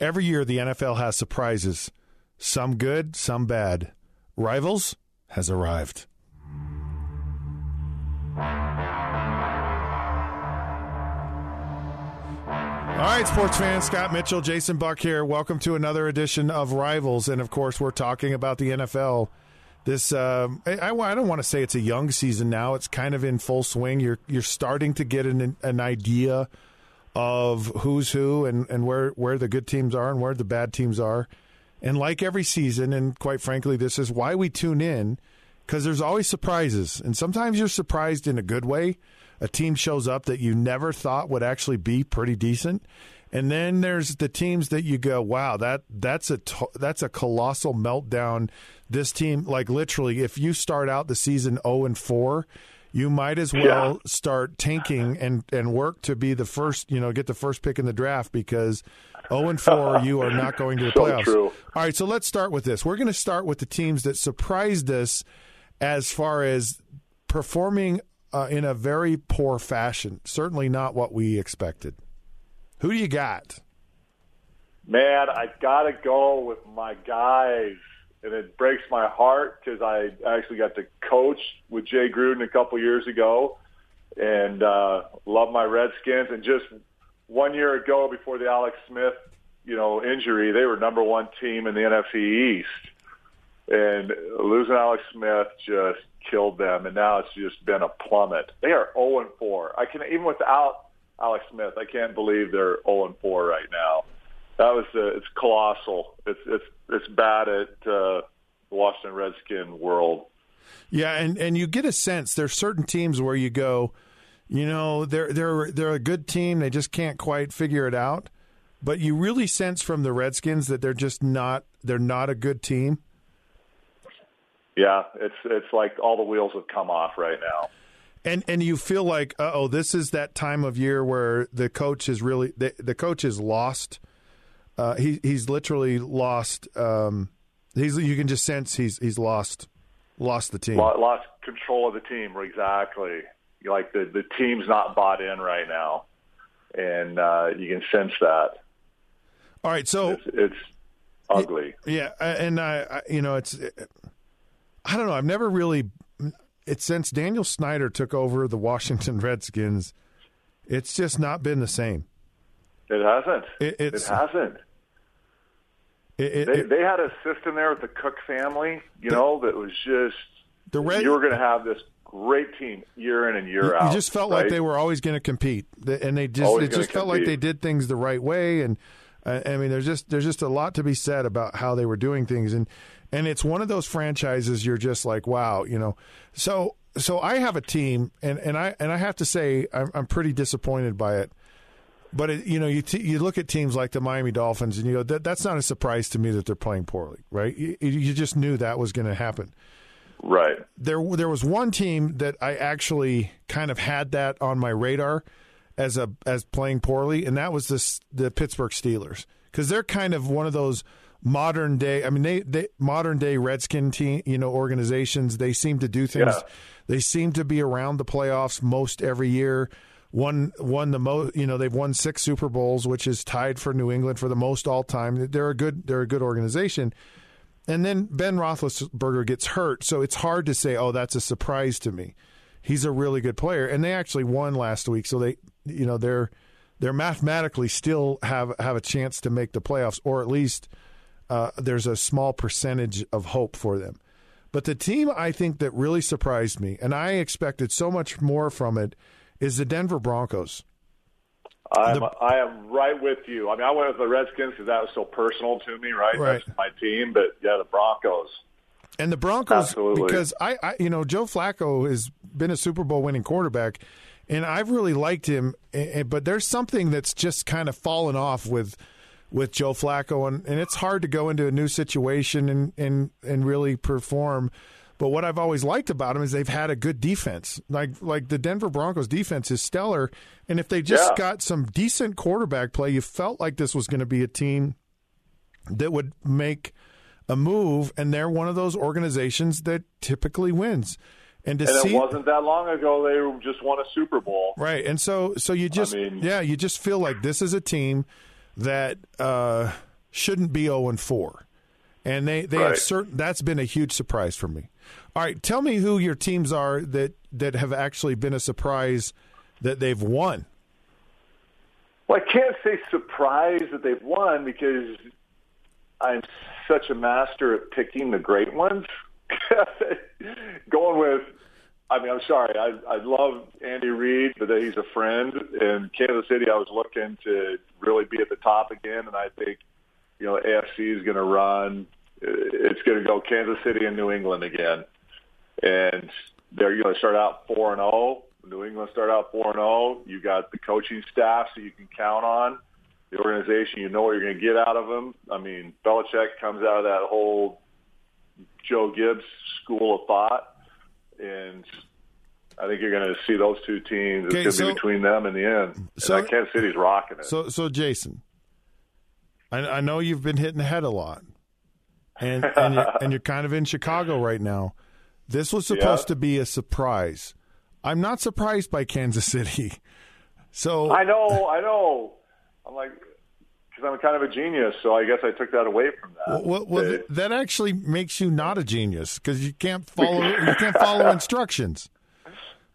Every year, the NFL has surprises, some good, some bad. Rivals has arrived. All right, sports fans, Scott Mitchell, Jason Buck here. Welcome to another edition of Rivals. And of course, we're talking about the NFL. This, um, I, I don't want to say it's a young season now. It's kind of in full swing. You're you're starting to get an, an idea of who's who and, and where, where the good teams are and where the bad teams are. And like every season, and quite frankly, this is why we tune in because there's always surprises. And sometimes you're surprised in a good way. A team shows up that you never thought would actually be pretty decent. And then there's the teams that you go, wow, that that's a that's a colossal meltdown. This team, like literally, if you start out the season zero oh and four, you might as well yeah. start tanking and and work to be the first, you know, get the first pick in the draft because 0 and 4, you are not going to the so playoffs. True. All right, so let's start with this. We're going to start with the teams that surprised us as far as performing uh, in a very poor fashion. Certainly not what we expected. Who do you got? Man, I got to go with my guys. And it breaks my heart because I actually got to coach with Jay Gruden a couple years ago and uh, love my Redskins. And just one year ago, before the Alex Smith, you know, injury, they were number one team in the NFC East. And losing Alex Smith just killed them, and now it's just been a plummet. They are 0 and 4. I can even without Alex Smith, I can't believe they're 0 and 4 right now. That was uh, it's colossal. It's it's it's bad at uh, the Washington Redskin world. Yeah, and and you get a sense there's certain teams where you go, you know, they're they're they're a good team, they just can't quite figure it out. But you really sense from the Redskins that they're just not they're not a good team. Yeah, it's it's like all the wheels have come off right now. And and you feel like, oh, this is that time of year where the coach is really the, the coach is lost. Uh, he he's literally lost. Um, he's you can just sense he's he's lost lost the team. Lost control of the team exactly. Like the the team's not bought in right now, and uh, you can sense that. All right, so it's, it's ugly. Yeah, and I, I you know it's I don't know. I've never really. It's since Daniel Snyder took over the Washington Redskins. It's just not been the same. It hasn't. It, it hasn't. It, they, they had a system there with the Cooke family, you the, know, that was just the Red, you were going to have this great team year in and year you, out. You just felt right? like they were always going to compete, and they just always it just felt compete. like they did things the right way. And I mean, there's just there's just a lot to be said about how they were doing things. And and it's one of those franchises you're just like, wow, you know. So so I have a team, and, and I and I have to say I'm, I'm pretty disappointed by it. But it, you know, you t- you look at teams like the Miami Dolphins, and you go, that, that's not a surprise to me that they're playing poorly, right? You, you just knew that was going to happen, right? There there was one team that I actually kind of had that on my radar as a as playing poorly, and that was this the Pittsburgh Steelers because they're kind of one of those modern day. I mean, they, they modern day Redskin team, you know, organizations. They seem to do things. Yeah. They seem to be around the playoffs most every year. One won the most. You know, they've won six Super Bowls, which is tied for New England for the most all time. They're a good. They're a good organization. And then Ben Roethlisberger gets hurt, so it's hard to say, "Oh, that's a surprise to me." He's a really good player, and they actually won last week, so they, you know, they're they're mathematically still have have a chance to make the playoffs, or at least uh, there's a small percentage of hope for them. But the team I think that really surprised me, and I expected so much more from it, is the Denver Broncos. I'm, the, I am right with you. I mean, I went with the Redskins because that was so personal to me, right? Right. That's my team, but yeah, the Broncos. And the Broncos, Absolutely. because I, I, you know, Joe Flacco has been a Super Bowl winning quarterback, and I've really liked him. But there's something that's just kind of fallen off with with Joe Flacco, and, and it's hard to go into a new situation and, and, and really perform. But what I've always liked about them is they've had a good defense. Like like the Denver Broncos defense is stellar, and if they just Yeah. got some decent quarterback play, you felt like this was going to be a team that would make a move, and they're one of those organizations that typically wins. And to And see it wasn't that long ago they just won a Super Bowl. Right, and so so you just mean- yeah, you just feel like this is a team that uh, shouldn't be zero and four, and they they have certain. That's been a huge surprise for me. All right, tell me who your teams are that that have actually been a surprise that they've won. Well, I can't say surprised that they've won because I'm such a master at picking the great ones. Going with, I mean, I'm sorry, I, I love Andy Reid, but he's a friend. In Kansas City, I was looking to really be at the top again, and I think, you know, AFC is going to run. It's going to go Kansas City and New England again, and they're going to start out four and zero. New England start out four and zero. You got the coaching staff, so you can count on the organization. You know what you're going to get out of them. I mean, Belichick comes out of that whole Joe Gibbs school of thought, and I think you're going to see those two teams. It's going to so- be between them in the end. so- and Kansas City's rocking it. So so Jason, I, I know you've been hitting the head a lot, and and you're, and you're kind of in Chicago right now. This was supposed Yeah. to be a surprise. I'm not surprised by Kansas City. So I know, I know. I'm like, because I'm kind of a genius, so I guess I took that away from that. Well, well th- that actually makes you not a genius because you can't follow you can't follow instructions.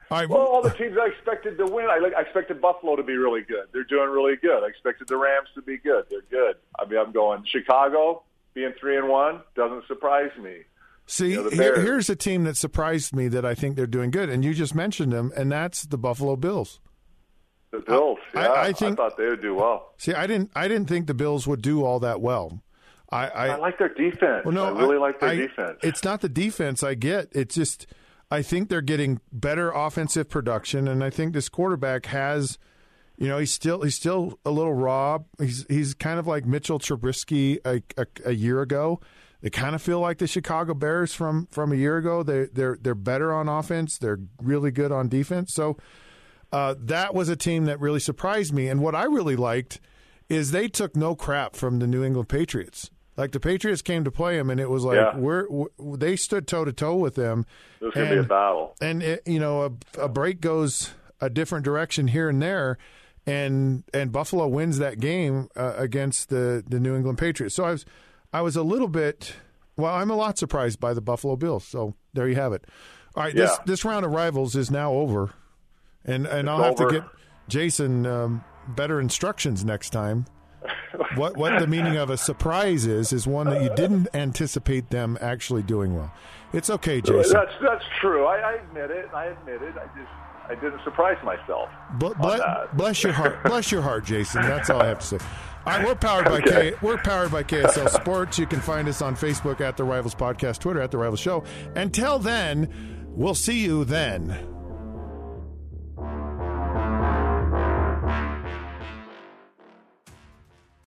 All right, Well, all the teams I expected to win, I, I expected Buffalo to be really good. They're doing really good. I expected the Rams to be good. They're good. I mean, I'm going Chicago being three and one doesn't surprise me. see, you know, here- here's a team that surprised me that I think they're doing good, and you just mentioned them, and that's the Buffalo Bills. The Bills, I- yeah, I think- thought they would do well. See, I didn't I didn't think the Bills would do all that well. I, I, I like their defense. Well, no, I really like their I- defense. It's not the defense I get. It's just I think they're getting better offensive production, and I think this quarterback has, you know, he's still he's still a little raw. He's he's kind of like Mitchell Trubisky a, a, a year ago. They kind of feel like the Chicago Bears from from a year ago. They they're they're better on offense. They're really good on defense. So uh, that was a team that really surprised me. And what I really liked is they took no crap from the New England Patriots. Like the Patriots came to play them, and it was like Yeah. we're, we they stood toe to toe with them. This is going to be a battle. And it, you know, a, a break goes a different direction here and there, and and Buffalo wins that game uh, against the the New England Patriots. So I was I was a little bit well, I'm a lot surprised by the Buffalo Bills. So there you have it. All right, this Yeah. this round of rivals is now over, and and It's I'll have to get Jason um, better instructions next time. what what the meaning of a surprise is is one that you didn't anticipate them actually doing well. It's okay, Jason. That's that's true. I, I admit it. I admit it. I just I didn't surprise myself. Bl- on bless your heart, bless your heart, Jason. That's all I have to say. All right, we're powered by Okay. K. We're powered by KSL Sports. You can find us on Facebook at the Rivals Podcast, Twitter at the Rivals Show. Until then, we'll see you then.